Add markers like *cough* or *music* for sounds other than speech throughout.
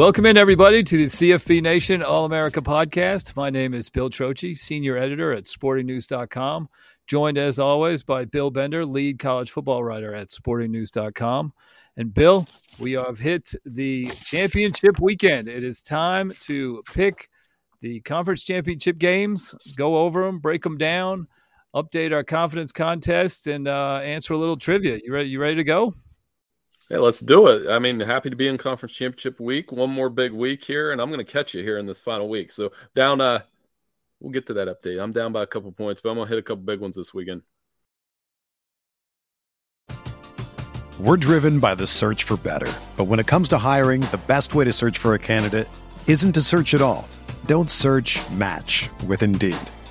Welcome in, everybody, to the CFB Nation All America podcast. My name is Bill Trocchi, senior editor at sportingnews.com, joined as always by Bill Bender, lead college football writer at sportingnews.com. And Bill, we have hit the championship weekend. It is time to pick the conference championship games, go over them, break them down, update our confidence contest, and uh, answer a little trivia. You ready? You ready to go? Hey, let's do it. I mean, happy to be in conference championship week. One more big week here, and I'm going to catch you here in this final week. So down, uh, we'll get to that update. I'm down by a couple points, but I'm going to hit a couple big ones this weekend. We're driven by the search for better, but when it comes to hiring, the best way to search for a candidate isn't to search at all. Don't search. Match with Indeed.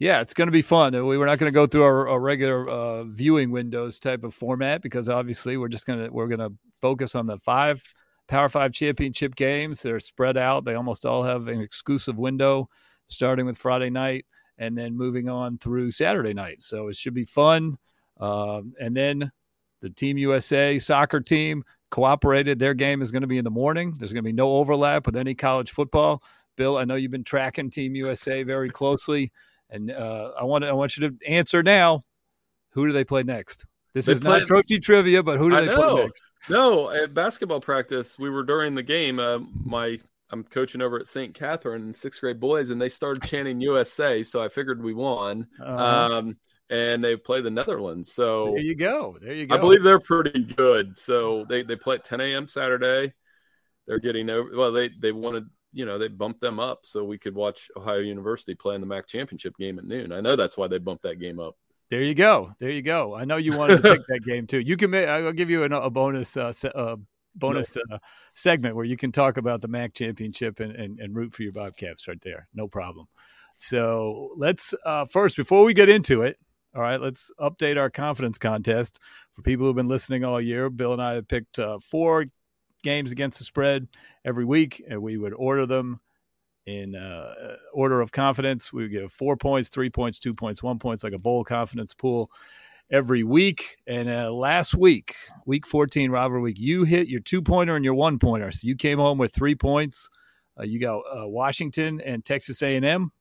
Yeah, it's going to be fun. We were not going to go through our, our regular uh, viewing windows type of format because obviously we're just going to we're going to focus on the five Power Five championship games. They're spread out. They almost all have an exclusive window, starting with Friday night and then moving on through Saturday night. So it should be fun. Um, and then the Team USA soccer team cooperated. Their game is going to be in the morning. There's going to be no overlap with any college football. Bill, I know you've been tracking Team USA very closely. And uh, I want I want you to answer now. Who do they play next? This they is play, not Trocchi trivia, but who do I they know. play next? No, at basketball practice, we were during the game. Uh, my I'm coaching over at St. Catherine, sixth grade boys, and they started chanting USA. So I figured we won. Uh-huh. Um, and they play the Netherlands. So there you go. There you go. I believe they're pretty good. So they, they play at 10 a.m. Saturday. They're getting over. Well, they they wanted you know, they bumped them up so we could watch Ohio University play in the MAC championship game at noon. I know that's why they bumped that game up. There you go. There you go. I know you wanted to pick that game too. You can. Make, I'll give you a bonus uh, uh, bonus uh, segment where you can talk about the MAC championship and, and, and, root for your Bobcats right there. No problem. So let's uh, first before we get into it. All right, let's update our confidence contest for people who've been listening all year. Bill and I have picked uh, four games against the spread every week, and we would order them in uh, order of confidence. We would give four points, three points, two points, one points, like a bowl confidence pool. every week. And uh, last week, week 14, Robert week, you hit your two pointer and your one pointer. So you came home with three points. Uh, you got uh, Washington and Texas A&M.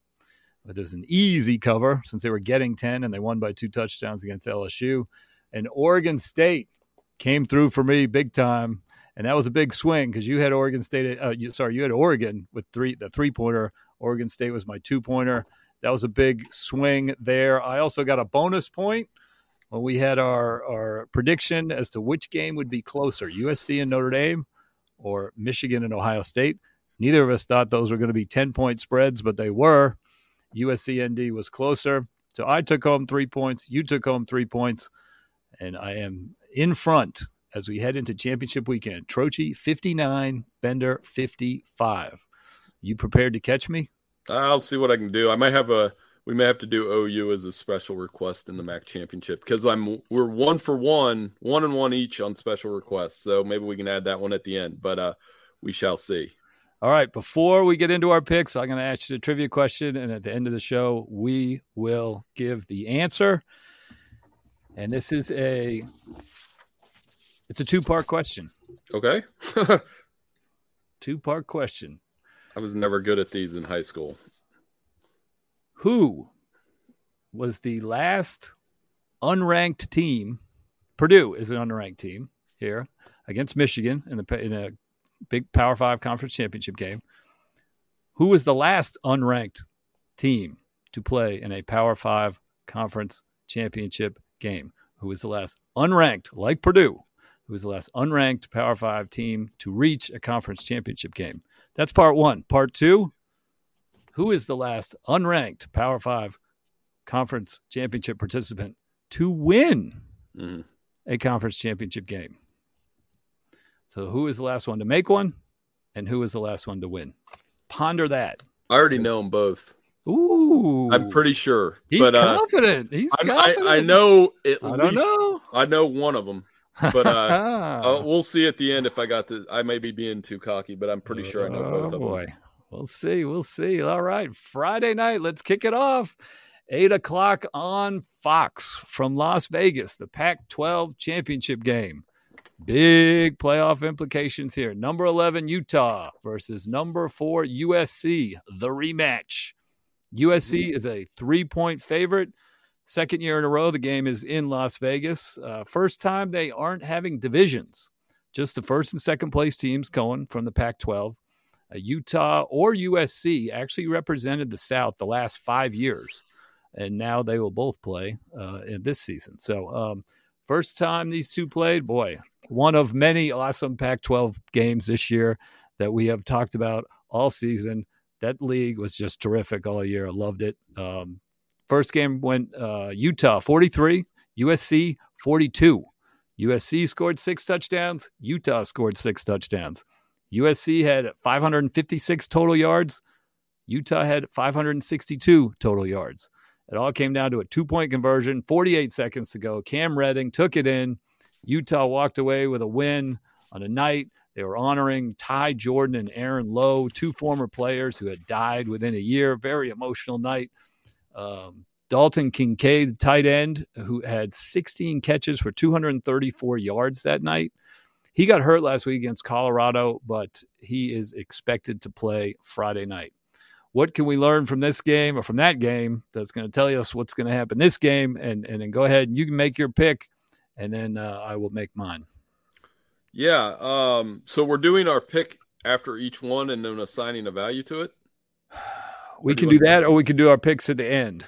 But there's an easy cover since they were getting 10 and they won by two touchdowns against LSU. And Oregon State came through for me big time. And that was a big swing because you had Oregon State. Uh, you, sorry, you had Oregon with three the three pointer. Oregon State was my two pointer. That was a big swing there. I also got a bonus point when we had our, our prediction as to which game would be closer USC and Notre Dame or Michigan and Ohio State. Neither of us thought those were going to be 10 point spreads, but they were. USC ND was closer. So I took home three points. You took home three points. And I am in front as we head into championship weekend. Trocchi 59, Bender 55. You prepared to catch me? I'll see what I can do. I might have a we may have to do OU as a special request in the MAC championship because I'm we're one for one, one and one each on special requests. So maybe we can add that one at the end, but uh, we shall see. All right, before we get into our picks, I'm going to ask you a trivia question, and at the end of the show, we will give the answer. And this is a it's a two part question. Okay. *laughs* two part question. I was never good at these in high school. Who was the last unranked team? Purdue is an unranked team here against Michigan in, the, in a big Power Five conference championship game. Who was the last unranked team to play in a Power Five conference championship game? Who was the last unranked, like Purdue, who was the last unranked Power Five team to reach a conference championship game? That's part one. Part two who is the last unranked Power Five conference championship participant to win mm. a conference championship game? So, who is the last one to make one, and who is the last one to win? Ponder that. I already know them both. Ooh, I'm pretty sure. He's but, uh, confident. He's confident. I, I know at I least. Know. I know one of them. *laughs* but uh, uh, we'll see at the end if I got the. I may be being too cocky, but I'm pretty sure I know both oh, of them. We'll see. We'll see. All right. Friday night. Let's kick it off. Eight o'clock on Fox from Las Vegas, the Pac 12 championship game. Big playoff implications here. Number 11, Utah versus number four, USC, the rematch. USC is a three point favorite. Second year in a row, the game is in Las Vegas. Uh, first time they aren't having divisions, just the first and second place teams going from the Pac 12 uh, Utah or USC actually represented the South the last five years, and now they will both play uh, in this season. So, um, first time these two played, boy, one of many awesome Pac 12 games this year that we have talked about all season. That league was just terrific all year. I loved it. Um, first game went uh, Utah 43, USC 42. USC scored six touchdowns. Utah scored six touchdowns. USC had 556 total yards. Utah had 562 total yards. It all came down to a two point conversion, 48 seconds to go. Cam Rising took it in. Utah walked away with a win on a night. They were honoring Ty Jordan and Aaron Lowe, two former players who had died within a year. Very emotional night. Um, Dalton Kincaid, tight end, who had 16 catches for 234 yards that night. He got hurt last week against Colorado, but he is expected to play Friday night. What can we learn from this game or from that game that's going to tell us what's going to happen this game? And and then go ahead and you can make your pick, and then uh, I will make mine. Yeah. Um, so we're doing our pick after each one and then assigning a value to it. *sighs* *sighs* *sighs* We can do that, or we can do our picks at the end.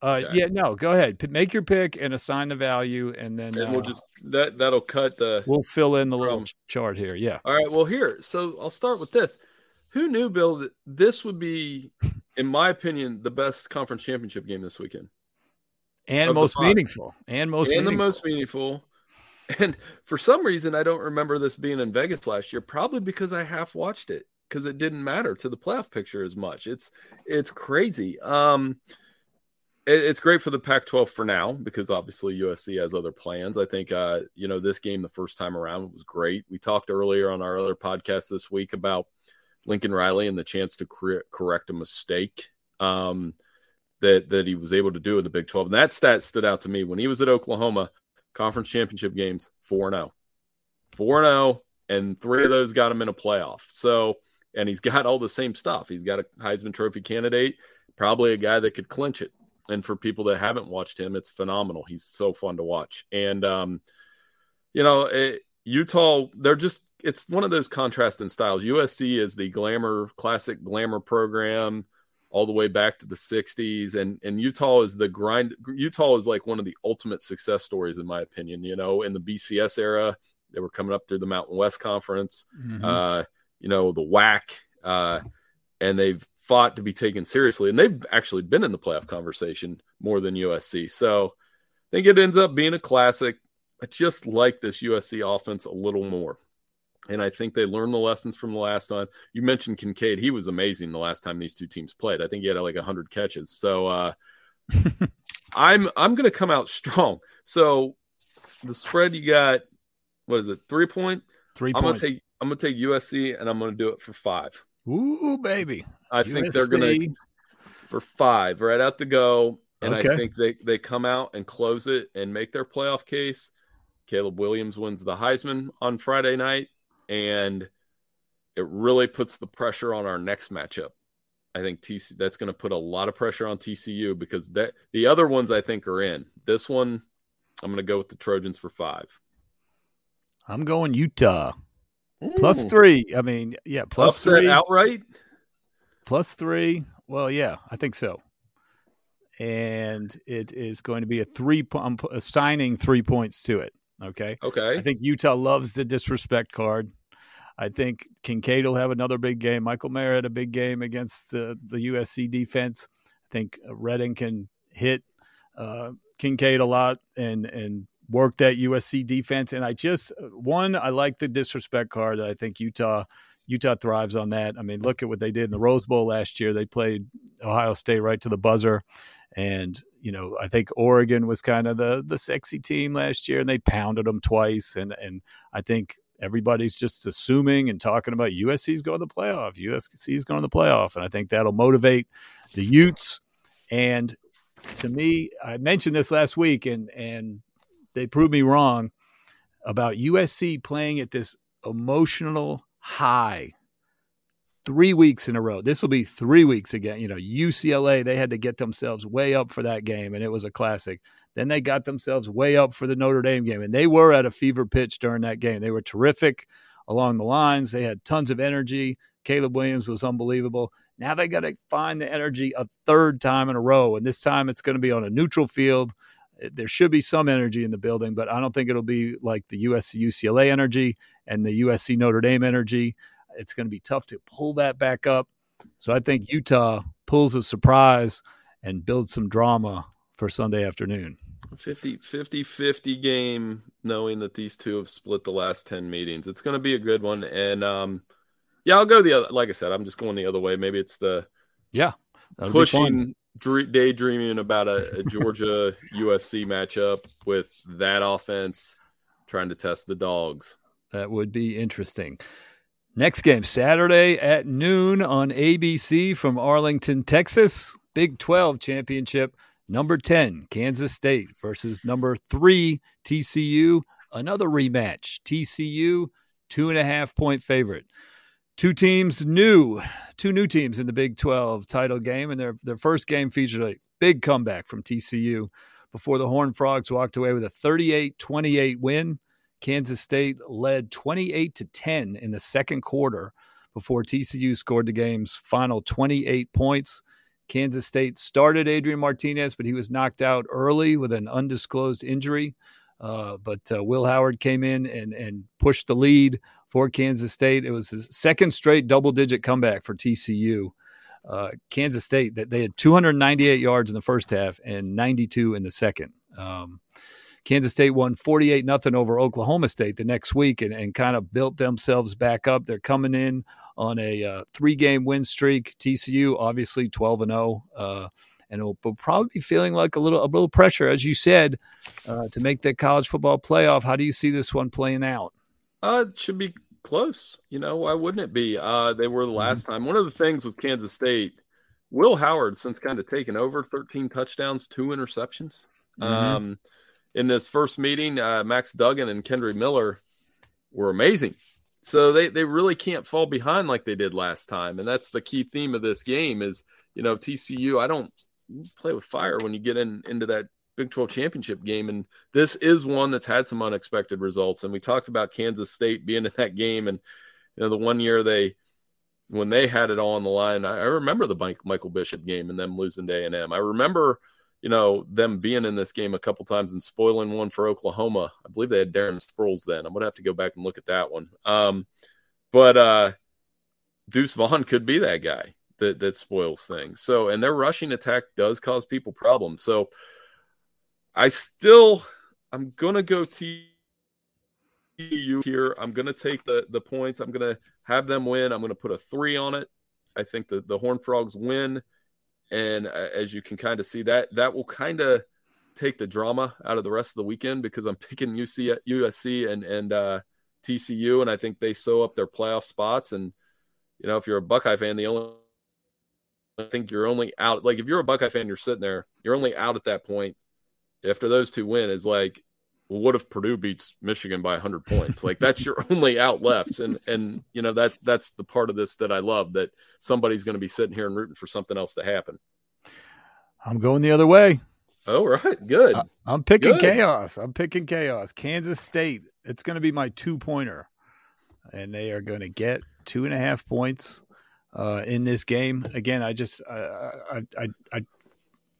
Uh, okay. Yeah, no, go ahead. Make your pick and assign the value, and then and we'll uh, just that that'll cut the. We'll fill in the from, little chart here. Yeah. All right. Well, here, so I'll start with this. Who knew, Bill, that this would be, in my opinion, the best conference championship game this weekend, and most meaningful, and most and meaningful. the most meaningful. And for some reason, I don't remember this being in Vegas last year. Probably because I half watched it because it didn't matter to the playoff picture as much. It's it's crazy. Um, it's great for the Pac-12 for now because obviously USC has other plans. I think uh, you know this game the first time around was great. We talked earlier on our other podcast this week about Lincoln Riley and the chance to correct a mistake. Um, that that he was able to do in the Big 12. And that stat stood out to me when he was at Oklahoma, conference championship games, 4 0. 4 0, and three of those got him in a playoff. So, and he's got all the same stuff. He's got a Heisman Trophy candidate, probably a guy that could clinch it. And for people that haven't watched him, it's phenomenal. He's so fun to watch. And, um, you know, it, Utah, they're just, it's one of those contrasting styles. USC is the glamour, classic glamour program all the way back to the 60s and and Utah is the grind Utah is like one of the ultimate success stories in my opinion you know in the BCS era they were coming up through the Mountain West Conference mm-hmm. uh you know the WAC, uh and they've fought to be taken seriously and they've actually been in the playoff conversation more than USC so I think it ends up being a classic I just like this USC offense a little more and I think they learned the lessons from the last time. You mentioned Kincaid; he was amazing the last time these two teams played. I think he had like hundred catches. So uh, *laughs* I'm I'm going to come out strong. So the spread you got, what is it? Three point. Three. I'm going to take I'm going to take USC, and I'm going to do it for five. Ooh, baby! I USC. think they're going to for five right out the go, and okay. I think they they come out and close it and make their playoff case. Caleb Williams wins the Heisman on Friday night and it really puts the pressure on our next matchup. I think TC that's going to put a lot of pressure on TCU because that the other ones I think are in. This one, I'm going to go with the Trojans for five. I'm going Utah plus three. I mean, yeah, plus Upset three outright. Plus three. Well, yeah, I think so. And it is going to be a three. I'm assigning three points to it. Okay. Okay. I think Utah loves the disrespect card. I think Kincaid will have another big game. Michael Mayer had a big game against the, the USC defense. I think Rising can hit uh, Kincaid a lot and and work that USC defense. And I just uh, one, I like the disrespect card. I think Utah Utah thrives on that. I mean, look at what they did in the Rose Bowl last year. They played Ohio State right to the buzzer, and you know I think Oregon was kind of the the sexy team last year, and they pounded them twice. And and I think everybody's just assuming and talking about USC's going to the playoff. USC's going to the playoff, and I think that'll motivate the Utes. And to me, I mentioned this last week, and and they proved me wrong about USC playing at this emotional high three weeks in a row. This will be three weeks again. You know, UCLA, they had to get themselves way up for that game, and it was a classic. Then they got themselves way up for the Notre Dame game, and they were at a fever pitch during that game. They were terrific along the lines. They had tons of energy. Caleb Williams was unbelievable. Now they got to find the energy a third time in a row, and this time it's going to be on a neutral field. There should be some energy in the building, but I don't think it'll be like the USC UCLA energy and the USC Notre Dame energy. It's going to be tough to pull that back up. So I think Utah pulls a surprise and builds some drama for Sunday afternoon. 50 50 50 game knowing that these two have split the last 10 meetings it's going to be a good one and um yeah i'll go the other like i said i'm just going the other way maybe it's the yeah pushing daydreaming about a, a georgia *laughs* usc matchup with that offense trying to test the dogs that would be interesting next game saturday at noon on abc from arlington texas big 12 championship number 10, Kansas State versus number three, TCU. Another rematch. TCU, two and a half point favorite. Two teams new, two new teams in the Big 12 title game, and their, their first game featured a big comeback from TCU before the Horned Frogs walked away with a 38 28 win. Kansas State led 28 to 10 in the second quarter before TCU scored the game's final 28 points. Kansas State started Adrian Martinez, but he was knocked out early with an undisclosed injury. Uh, but uh, Will Howard came in and, and pushed the lead for Kansas State. It was his second straight double digit comeback for TCU. Uh, Kansas State that they had 298 yards in the first half and 92 in the second. Um, Kansas State won 48 nothing over Oklahoma State the next week and, and kind of built themselves back up. They're coming in on a uh, three game win streak. TCU obviously 12 and 0. Uh, and will probably be feeling like a little a little pressure, as you said, uh, to make the college football playoff. How do you see this one playing out? Uh, it should be close. You know, why wouldn't it be? Uh, they were the mm-hmm. last mm-hmm. time. One of the things with Kansas State, Will Howard, since kind of taken over, 13 touchdowns, two interceptions. Mm-hmm. Um, in this first meeting, uh, Max Duggan and Kendre Miller were amazing. So they, they really can't fall behind like they did last time. And that's the key theme of this game is, you know, TCU, I don't play with fire when you get in into that Big 12 championship game. And this is one that's had some unexpected results. And we talked about Kansas State being in that game. And, you know, the one year they, when they had it all on the line, I, I remember the Michael Bishop game and them losing to A&M. I remember, you know, them being in this game a couple times and spoiling one for Oklahoma. I believe they had Darren Sproles then. I'm going to have to go back and look at that one. Um, but uh, Deuce Vaughn could be that guy that, that spoils things. So, and their rushing attack does cause people problems. So I still, I'm to go you here. I'm to take the, the points. I'm to have them win. I'm to put a three on it. I think the, the Horn Frogs win and uh, as you can kind of see that that will kind of take the drama out of the rest of the weekend because I'm *laughs* picking UC, USC and and uh, TCU, and I think they sew up their playoff spots. And you know, if you're a Buckeye fan, the only I think you're only out like if you're a Buckeye fan, you're sitting there, you're only out at that point after those two win is like, well, what if Purdue beats Michigan by 100 points? Like that's your *laughs* only out left, and and you know that that's the part of this that I love that somebody's going to be sitting here and rooting for something else to happen. I'm going the other way. Oh, right. Good. I, am picking Good. chaos. I'm picking chaos. Kansas State. It's going to be my two pointer. And they are going to get two and a half points uh, in this game. Again, I just I, I, I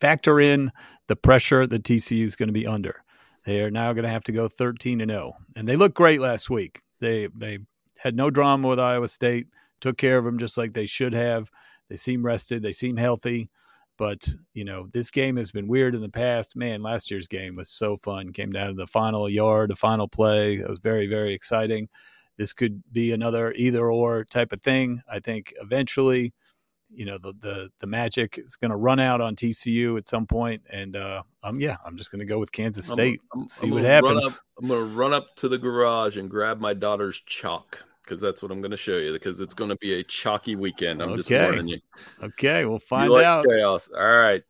factor in the pressure that TCU is going to be under. They are now going to have to go 13 and 0, and they looked great last week. They they had no drama with Iowa State, took care of them just like they should have. They seem rested. They seem healthy. But, you know, this game has been weird in the past. Man, last year's game was so fun. Came down to the final yard, the final play. It was very, very exciting. This could be another either or type of thing. I think eventually, you know, the the, the magic is going to run out on TCU at some point, and uh, um, yeah, I'm just going to go with Kansas State. I'm, I'm, see I'm what happens. Up, I'm going to run up to the garage and grab my daughter's chalk because that's what I'm going to show you because it's going to be a chalky weekend. I'm okay. just warning you. Okay, we'll find like out. Chaos. All right.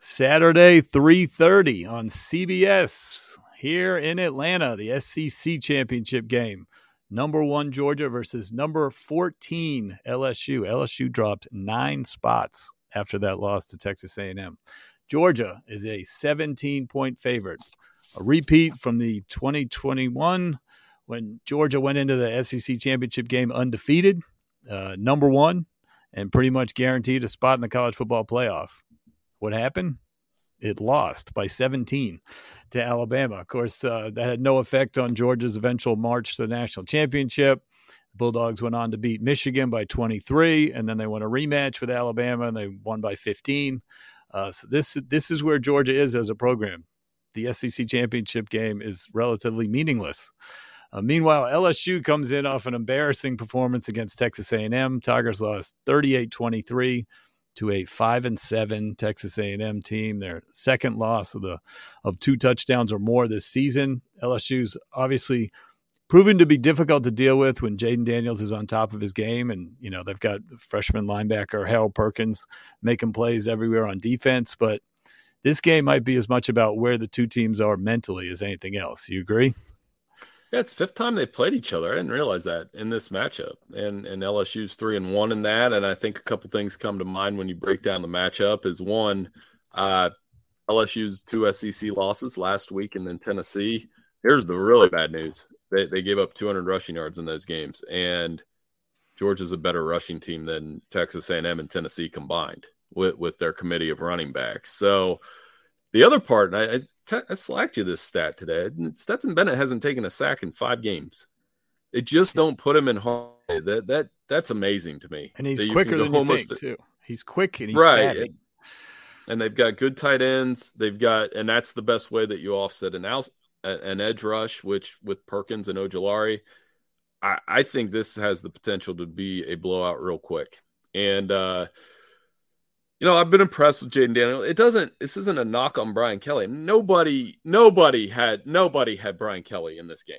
Saturday, 3:30 on CBS here in Atlanta, the SEC championship game. Number one Georgia versus number 14 LSU. LSU dropped nine spots after that loss to Texas A&M. Georgia is a 17 point favorite. A repeat from the 2021 when Georgia went into the SEC championship game undefeated, uh, number one, and pretty much guaranteed a spot in the college football playoff. What happened? It lost by 17 to Alabama. Of course, uh, that had no effect on Georgia's eventual march to the national championship. The Bulldogs went on to beat Michigan by 23, and then they won a rematch with Alabama, and they won by 15. Uh, so this this is where Georgia is as a program. The SEC championship game is relatively meaningless. Uh, meanwhile, LSU comes in off an embarrassing performance against Texas A&M. Tigers lost 38-23 to a 5 and 7 Texas A&M team. Their second loss of the of two touchdowns or more this season. LSU's obviously proven to be difficult to deal with when Jayden Daniels is on top of his game and you know, they've got freshman linebacker Harold Perkins making plays everywhere on defense, but this game might be as much about where the two teams are mentally as anything else. You agree? Yeah, it's fifth time they played each other. I didn't realize that in this matchup. And and LSU's three and one in that. And I think a couple things come to mind when you break down the matchup is one, uh, LSU's two SEC losses last week and then Tennessee. Here's the really bad news. They they gave up 200 rushing yards in those games. And Georgia's a better rushing team than Texas A&M and Tennessee combined with, with their committee of running backs. So the other part, I, I I slacked you this stat today. Stetson Bennett hasn't taken a sack in five games. They just don't put him in hard. That that that's amazing to me. And he's quicker than you think too. He's quick and he's right. Savvy. And they've got good tight ends. They've got, and that's the best way that you offset an out, an edge rush, which with Perkins and Ojulari, I, I think this has the potential to be a blowout real quick. And uh, you know, I've been impressed with Jayden Daniel. It doesn't. This isn't a knock on Brian Kelly. Nobody, nobody had, nobody had Brian Kelly in this game.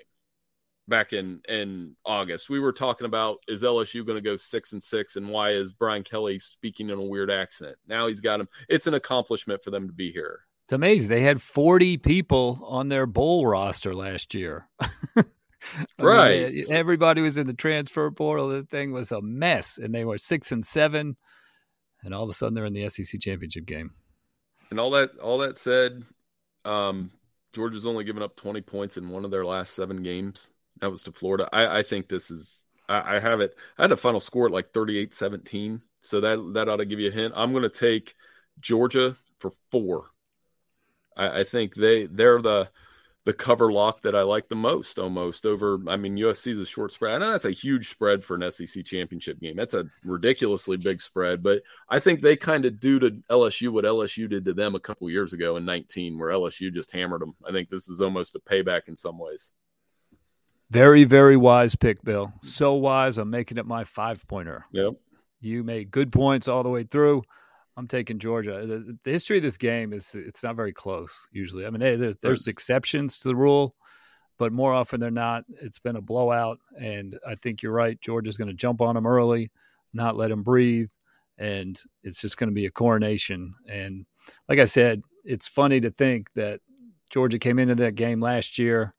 back in in August. We were talking about is LSU going to go six and six, and why is Brian Kelly speaking in a weird accent? Now he's got him. It's an accomplishment for them to be here. It's amazing. They had forty people on their bowl roster last year. *laughs* right. Mean, everybody was in the transfer portal. The thing was a mess, and they were six and seven, and all of a sudden they're in the SEC championship game. And all that, all that said, um, Georgia's only given up 20 points in one of their last seven games. That was to Florida. I, I think this is. I, I, have it. I had a final score at like 38-17, so that that ought to give you a hint. I'm going to take Georgia for four. I, I think they they're the the cover lock that I like the most almost over. I mean, USC is a short spread. I know that's a huge spread for an SEC championship game. That's a ridiculously big spread, but I think they kind of do to LSU what LSU did to them a couple years ago in 19, where LSU just hammered them. I think this is almost a payback in some ways. Very, very wise pick, Bill. So wise. I'm making it my five pointer. Yep. You made good points all the way through. I'm taking Georgia. The, the, history of this game is it's not very close usually. I mean, hey, there's there's exceptions to the rule, but more often than not, it's been a blowout. And I think you're right. Georgia's going to jump on them early, not let them breathe, and it's just going to be a coronation. And like I said, it's funny to think that Georgia came into that game last year.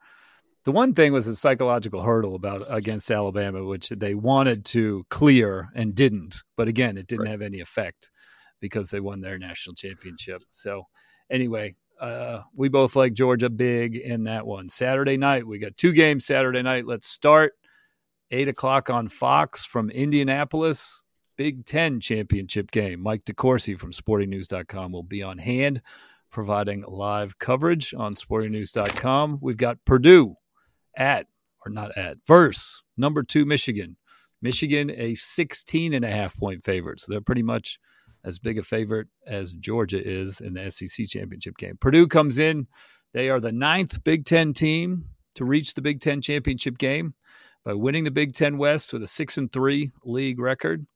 The one thing was a psychological hurdle about against Alabama, which they wanted to clear and didn't. But again, it didn't right. have any effect because they won their national championship. So, anyway, uh, we both like Georgia big in that one. Saturday night, we got two games Saturday night. Let's start eight o'clock on Fox from Indianapolis. Big Ten championship game. Mike DeCourcy from SportingNews.com will be on hand, providing live coverage on SportingNews.com. We've got Purdue at or not at verse number two Michigan. Michigan a 16 and a half point favorite, so they're pretty much as big a favorite as Georgia is in the SEC championship game. Purdue comes in. They are the ninth Big Ten team to reach the Big Ten championship game by winning the Big Ten West with a six and three league record.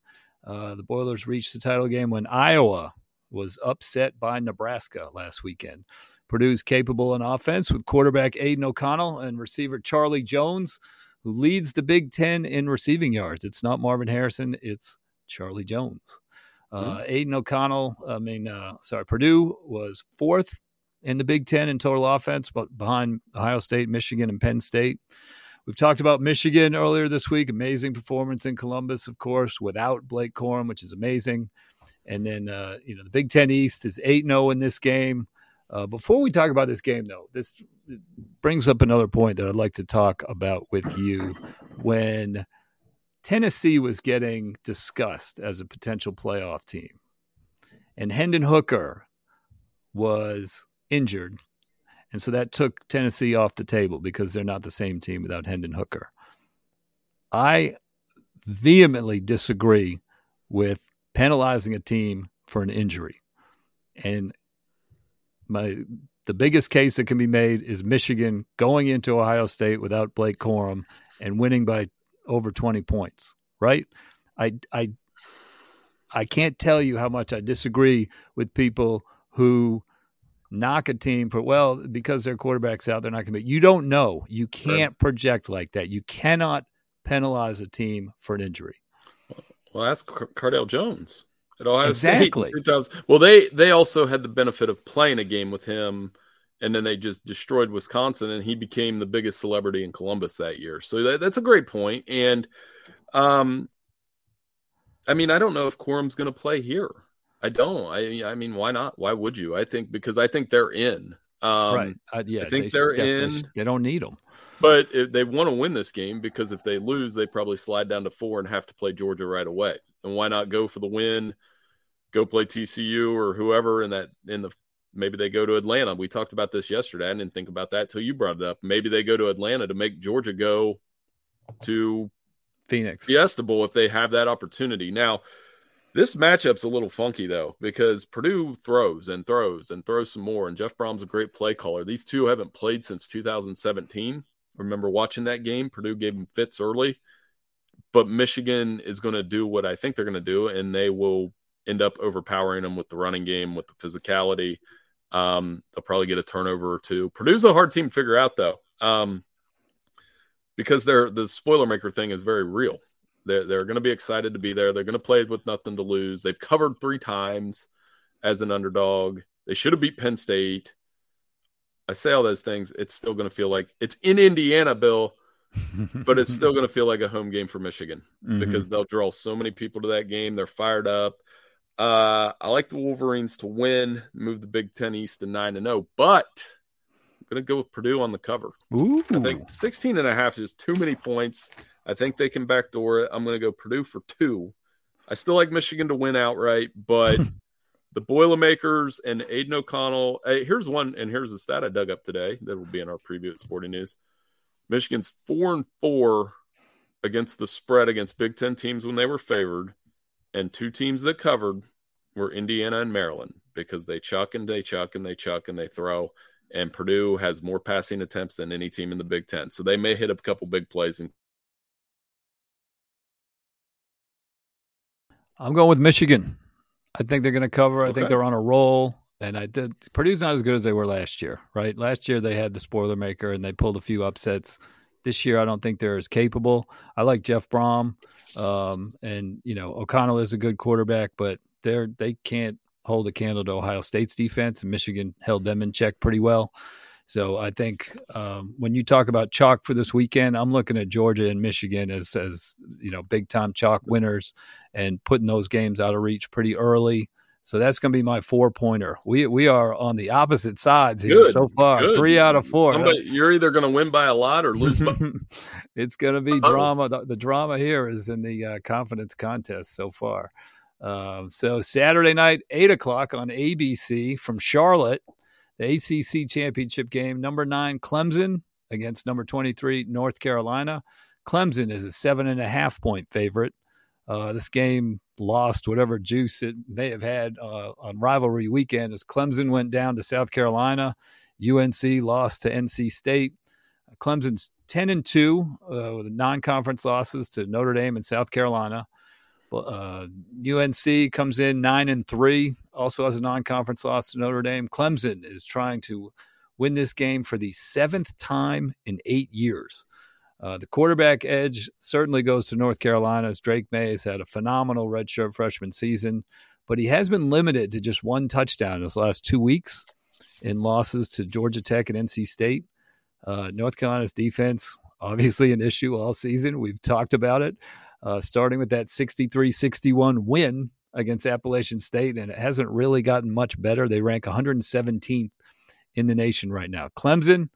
Uh, the Boilers reached the title game when Iowa was upset by Nebraska last weekend. Purdue's capable in offense with quarterback Aidan O'Connell and receiver Charlie Jones, who leads the Big Ten in receiving yards. It's not Marvin Harrison, it's Charlie Jones. Uh, mm-hmm. Aidan O'Connell, I mean, uh, sorry, Purdue was fourth in the Big Ten in total offense, but behind Ohio State, Michigan, and Penn State. We've talked about Michigan earlier this week. Amazing performance in Columbus, of course, without Blake Corum, which is amazing. And then, uh, you know, the Big Ten East is 8 0 in this game. Uh, before we talk about this game, though, this brings up another point that I'd like to talk about with you. When Tennessee was getting discussed as a potential playoff team, and Hendon Hooker was injured. And so that took Tennessee off the table because they're not the same team without Hendon Hooker. I vehemently disagree with penalizing a team for an injury. And my the biggest case that can be made is Michigan going into Ohio State without Blake Corum and winning by over 20 points, right? I I I can't tell you how much I disagree with people who knock a team for well because their quarterback's out they're not going to be you don't know. You can't project like that. You cannot penalize a team for an injury. Well that's cardale jones at ohio exactly. state well they they also had the benefit of playing a game with him and then they just destroyed Wisconsin, and he became the biggest celebrity in Columbus that year. So that, that's a great point. And, um, I mean, I don't know if Corum's going to play here. I don't. I I mean, why not? Why would you? I think because I think they're in. Um, right. Uh, yeah. I think they are in. They don't need them. But if they want to win this game because if they lose, they probably slide down to four and have to play Georgia right away. And why not go for the win? Go play TCU or whoever in that in the maybe they go to Atlanta. We talked about this yesterday. I didn't think about that till you brought it up. Maybe they go to Atlanta to make Georgia go to Phoenix Fiesta Bowl if they have that opportunity. Now, this matchup's a little funky though because Purdue throws and throws and throws some more, and Jeff Brohm's a great play caller. These two haven't played since 2017. remember watching that game. Purdue gave them fits early, but Michigan is going to do what I think they're going to do, and they will end up overpowering them with the running game, with the physicality. Um, they'll probably get a turnover or two. Purdue's a hard team to figure out, though, um, because they're the spoiler maker thing is very real. They're they're going to be excited to be there. They're going to play with nothing to lose. They've covered three times as an underdog. They should have beat Penn State. I say all those things. It's still going to feel like it's in Indiana, Bill, *laughs* but it's still going to feel like a home game for Michigan mm-hmm. because they'll draw so many people to that game. They're fired up. Uh, I like the Wolverines to win, move the Big Ten East to 9 and 0, but I'm going to go with Purdue on the cover. Ooh. I think 16 and a half is too many points. I think they can backdoor it. I'm going to go Purdue for two. I still like Michigan to win outright, but *laughs* the Boilermakers and Aidan O'Connell. Hey, here's one, and here's the stat I dug up today that will be in our preview at Sporting News. Michigan's four and four against the spread against Big Ten teams when they were favored and two teams that covered were Indiana and Maryland because they chuck and they chuck and they chuck and they throw. And Purdue has more passing attempts than any team in the Big Ten. So they may hit a couple big plays. And I'm going with Michigan. I think they're going to cover. I think they're on a roll. And I did. Purdue's not as good as they were last year, right? Last year they had the spoiler maker and they pulled a few upsets. This year, I don't think they're as capable. I like Jeff Brohm, um, and you know O'Connell is a good quarterback, but they're they can't hold a candle to Ohio State's defense, and Michigan held them in check pretty well. So I think um, when you talk about chalk for this weekend, I'm looking at Georgia and Michigan as as you know big time chalk winners, and putting those games out of reach pretty early. So that's going to be my four pointer. We we are on the opposite sides here good, so far. Good. Three out of four. Somebody, you're either going to win by a lot or lose. By- *laughs* it's going to be Uh-oh. drama. The, the, drama here is in the uh, confidence contest so far. Um, so Saturday night, eight o'clock on ABC from Charlotte, the ACC championship game. Number nine Clemson against number twenty three North Carolina. Clemson is a seven and a half point favorite. Uh, this game lost whatever juice it may have had uh, on rivalry weekend as Clemson went down to South Carolina. UNC lost to NC State. Clemson's 10 and 2 uh, with non conference losses to Notre Dame and South Carolina. Uh, UNC comes in 9 and 3, also has a non conference loss to Notre Dame. Clemson is trying to win this game for the seventh time in eight years. Uh, the quarterback edge certainly goes to North Carolina as Drake Maye has had a phenomenal redshirt freshman season, but he has been limited to just one touchdown in his last two weeks in losses to Georgia Tech and NC State. Uh, North Carolina's defense, obviously an issue all season. We've talked about it, uh, starting with that 63 61 win against Appalachian State, and it hasn't really gotten much better. They rank 117th in the nation right now. Clemson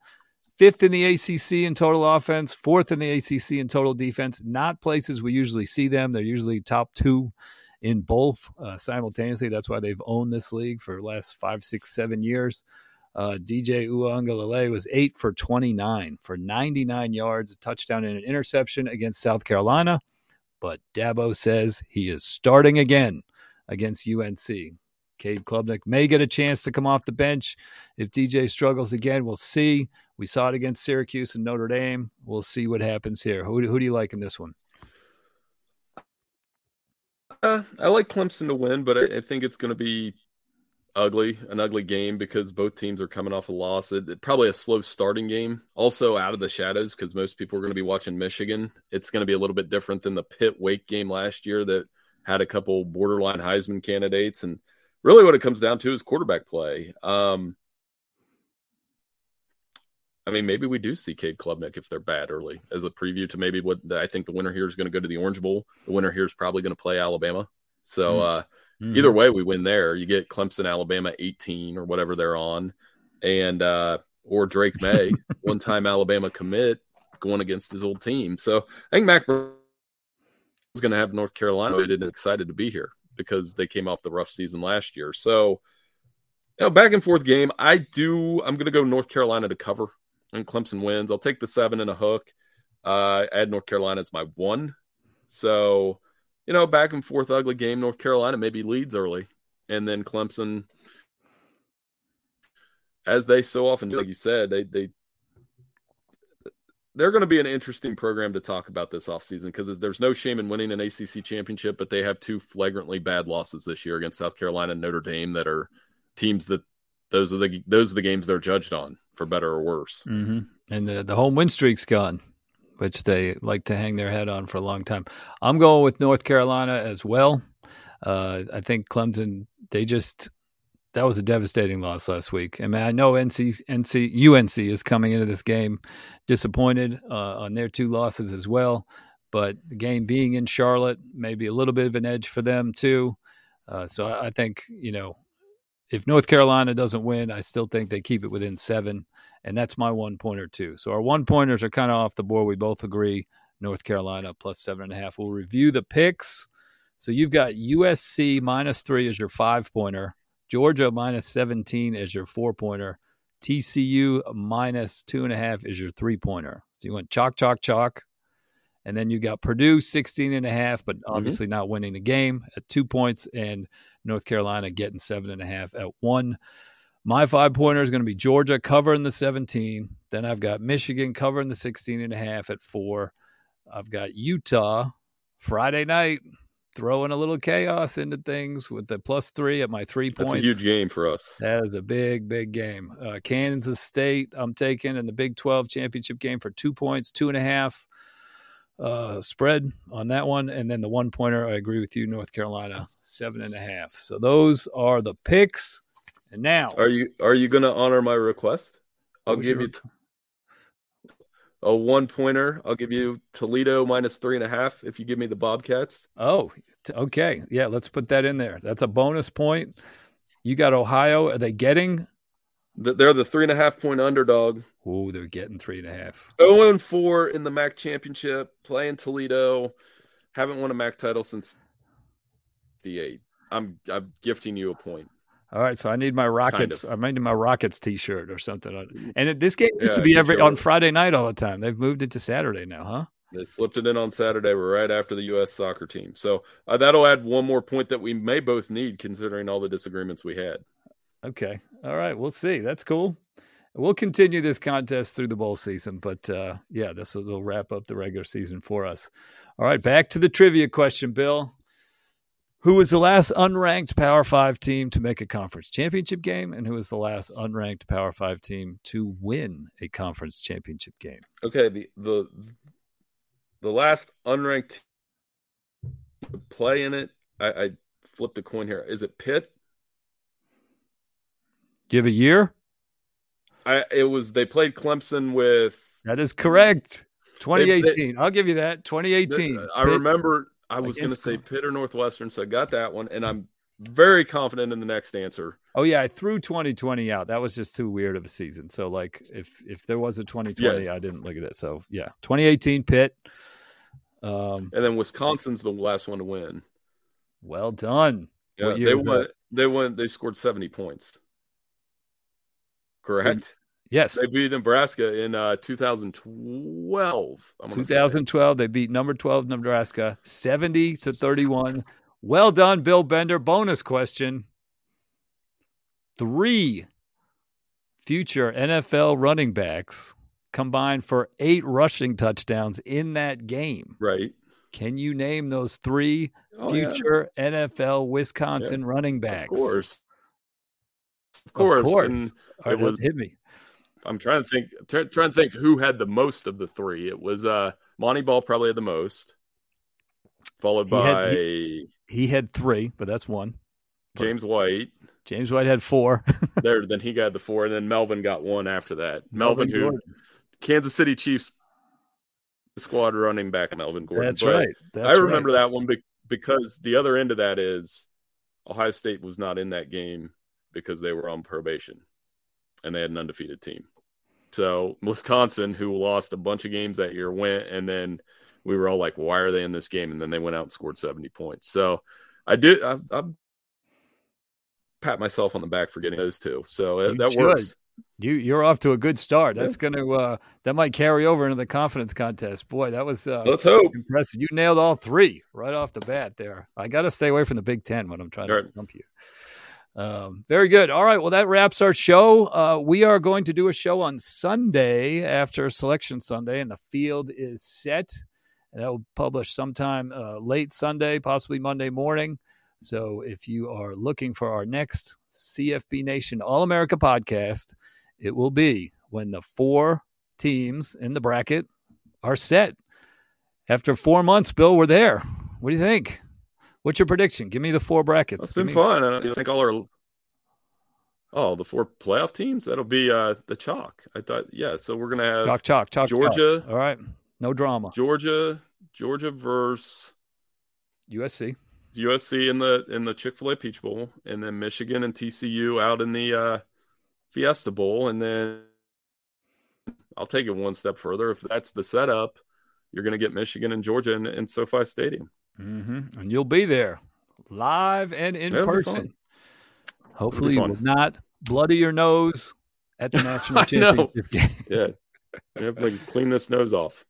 fifth in the ACC in total offense, fourth in the ACC in total defense. Not places we usually see them. They're usually top two in both uh, simultaneously. That's why they've owned this league for last five, six, seven years. Uh, DJ Uiagalelei was eight for 29 for 99 yards, a touchdown and an interception against South Carolina. But Dabo says he is starting again against UNC. Cade Klubnik may get a chance to come off the bench. If DJ struggles again, we'll see. We saw it against Syracuse and Notre Dame. We'll see what happens here. Who, who do you like in this one? Uh, I like Clemson to win, but I, I think it's going to be ugly, an ugly game because both teams are coming off a loss. It, it, probably a slow starting game. Also out of the shadows because most people are going to be watching Michigan. It's going to be a little bit different than the Pitt Wake game last year that had a couple borderline Heisman candidates and really what it comes down to is quarterback play. Um, I mean, maybe we do see Cade Klubnik if they're bad early as a preview to maybe what I think the winner here is going to go to the Orange Bowl. The winner here is probably going to play Alabama. So mm. uh, mm. either way, we win there. You get Clemson, Alabama, eighteen or whatever they're on, and uh, or Drake Maye, *laughs* one time Alabama commit going against his old team. So I think Mack is going to have North Carolina and excited to be here because they came off the rough season last year. So, you know, back and forth game. I do. I'm going to go North Carolina to cover, and Clemson wins. I'll take the seven and a hook. Uh, add North Carolina as my one. So, you know, back and forth, ugly game. North Carolina maybe leads early, and then Clemson, as they so often like you said, they they they're going to be an interesting program to talk about this offseason because there's no shame in winning an ACC championship, but they have two flagrantly bad losses this year against South Carolina and Notre Dame that are teams that those are the those are the games they're judged on for better or worse. Mm-hmm. And the the home win streak's gone. which they like to hang their head on for a long time. I'm going with North Carolina as well. Uh, I think Clemson, they just that was a devastating loss last week. Mean, I know NC, NC, UNC is coming into this game disappointed uh, on their two losses as well, but the game being in Charlotte, maybe a little bit of an edge for them too. Uh, so I, I think you know, if North Carolina doesn't win, I still think they keep it within seven, and that's my one pointer too. So our one pointers are kind of off the board. We both agree North Carolina plus seven and a half. We'll review the picks. So you've got USC minus three as your five pointer. Georgia minus 17 is your four pointer. TCU minus two and a half is your three pointer. So you went chalk, chalk, chalk. And then you got Purdue 16 and a half, but mm-hmm. obviously mm-hmm. not winning the game at two points, and North Carolina getting seven and a half at one. My five pointer is going to be Georgia covering the 17. Then I've got Michigan covering the 16 and a half at four. I've got Utah Friday night throwing a little chaos into things with the plus three at my three points. That's a huge game for us. That is a big, big game. Uh, Kansas State, I'm taking in the Big 12 championship game for two points, two and a half uh, spread on that one. And then the one pointer, I agree with you, North Carolina, seven and a half. So those are the picks. And now, are you are you going to honor my request? I'll give you. T- a one pointer. I'll give you Toledo minus three and a half if you give me the Bobcats. Oh, okay. Yeah, let's put that in there. That's a bonus point. You got Ohio. Are they getting? They're the three and a half point underdog. Oh, they're getting three and a half. 0 and 4 in the MAC championship, playing Toledo. Haven't won a MAC title since the eight. I'm I'm gifting you a point. All right, so I need my Rockets. Kind of. I need my Rockets T-shirt or something. And it, this game used yeah, to be every on Friday night all the time. They've moved it to Saturday now, huh? They slipped it in on Saturday. We're right after the U.S. soccer team, so uh, that'll add one more point that we may both need, considering all the disagreements we had. Okay, all right, we'll see. That's cool. We'll continue this contest through the bowl season, but uh, yeah, this will wrap up the regular season for us. All right, back to the trivia question, Bill who was the last unranked Power Five team to make a conference championship game, and who was the last unranked Power Five team to win a conference championship game? Okay, the the the last unranked play in it. I, I flipped a coin here. Is it Pitt? Give a year? I it was they played Clemson with. That is correct. 2018. They, they, I'll give you that. 2018. I Pitt. remember I was going to say Pitt or Northwestern, so I got that one, and I'm very confident in the next answer. Oh yeah, I threw 2020 out. That was just too weird of a season. So like, if if there was a 2020, yeah. I didn't look at it. So yeah, 2018 Pitt. Um, and then Wisconsin's the last one to win. Well done. Yeah, they won. They won. They scored 70 points. Correct. Yes. They beat Nebraska in uh, 2012. 2012. They beat number 12 Nebraska 70 to 31. Well done, Bill Bender. Bonus question. Three future NFL running backs combined for eight rushing touchdowns in that game. Right. Can you name those three oh, future yeah. NFL Wisconsin yeah. running backs? Of course. Of course. Of course. Right, it was, hit me. I'm trying to think. Try, trying to think who had the most of the three. It was uh Montee Ball probably had the most, followed he by had, he, he, had three, but that's one. James White. James White had four. *laughs* there, then he got the four, and then Melvin got one after that. Melvin, Melvin who Kansas City Chiefs squad running back, Melvin Gordon. That's but right. That's I remember right. that one because the other end of that is Ohio State was not in that game because they were on probation and they had an undefeated team. So Wisconsin, who lost a bunch of games that year, went and then we were all like, "Why are they in this game?" And then they went out and scored seventy points. So I did. I, I pat myself on the back for getting those two. So uh, you that should. works. You you're off to a good start. That's yeah. gonna uh, that might carry over into the confidence contest. Boy, that was uh, let's hope impressive. You nailed all three right off the bat there. I got to stay away from the Big Ten when I'm trying to jump you. Um, very good. All right. Well, that wraps our show. Uh, we are going to do a show on Sunday after Selection Sunday, and the field is set. And that will publish sometime uh, late Sunday, possibly Monday morning. So if you are looking for our next CFB Nation All America podcast, it will be when the four teams in the bracket are set. After four months, Bill, we're there. What do you think? What's your prediction? Give me the four brackets. It's been me... fun. I think all our oh the four playoff teams that'll be uh the chalk. I thought yeah. So we're gonna have chalk, chalk, chalk. Georgia. Chalk. All right, no drama. Georgia, Georgia versus USC. USC in the in the Chick Fil A Peach Bowl, and then Michigan and TCU out in the uh, Fiesta Bowl, and then I'll take it one step further. If that's the setup, you're going to get Michigan and Georgia in, in SoFi Stadium, mm-hmm. and you'll be there live and in That'll person. Hopefully, you will not bloody your nose at the *laughs* national championship game. *laughs* yeah, you have to clean this nose off.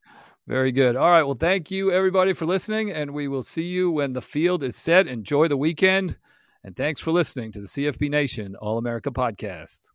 Very good. All right. Well, thank you everybody for listening, and we will see you when the field is set. Enjoy the weekend, and thanks for listening to the CFB Nation All America podcast.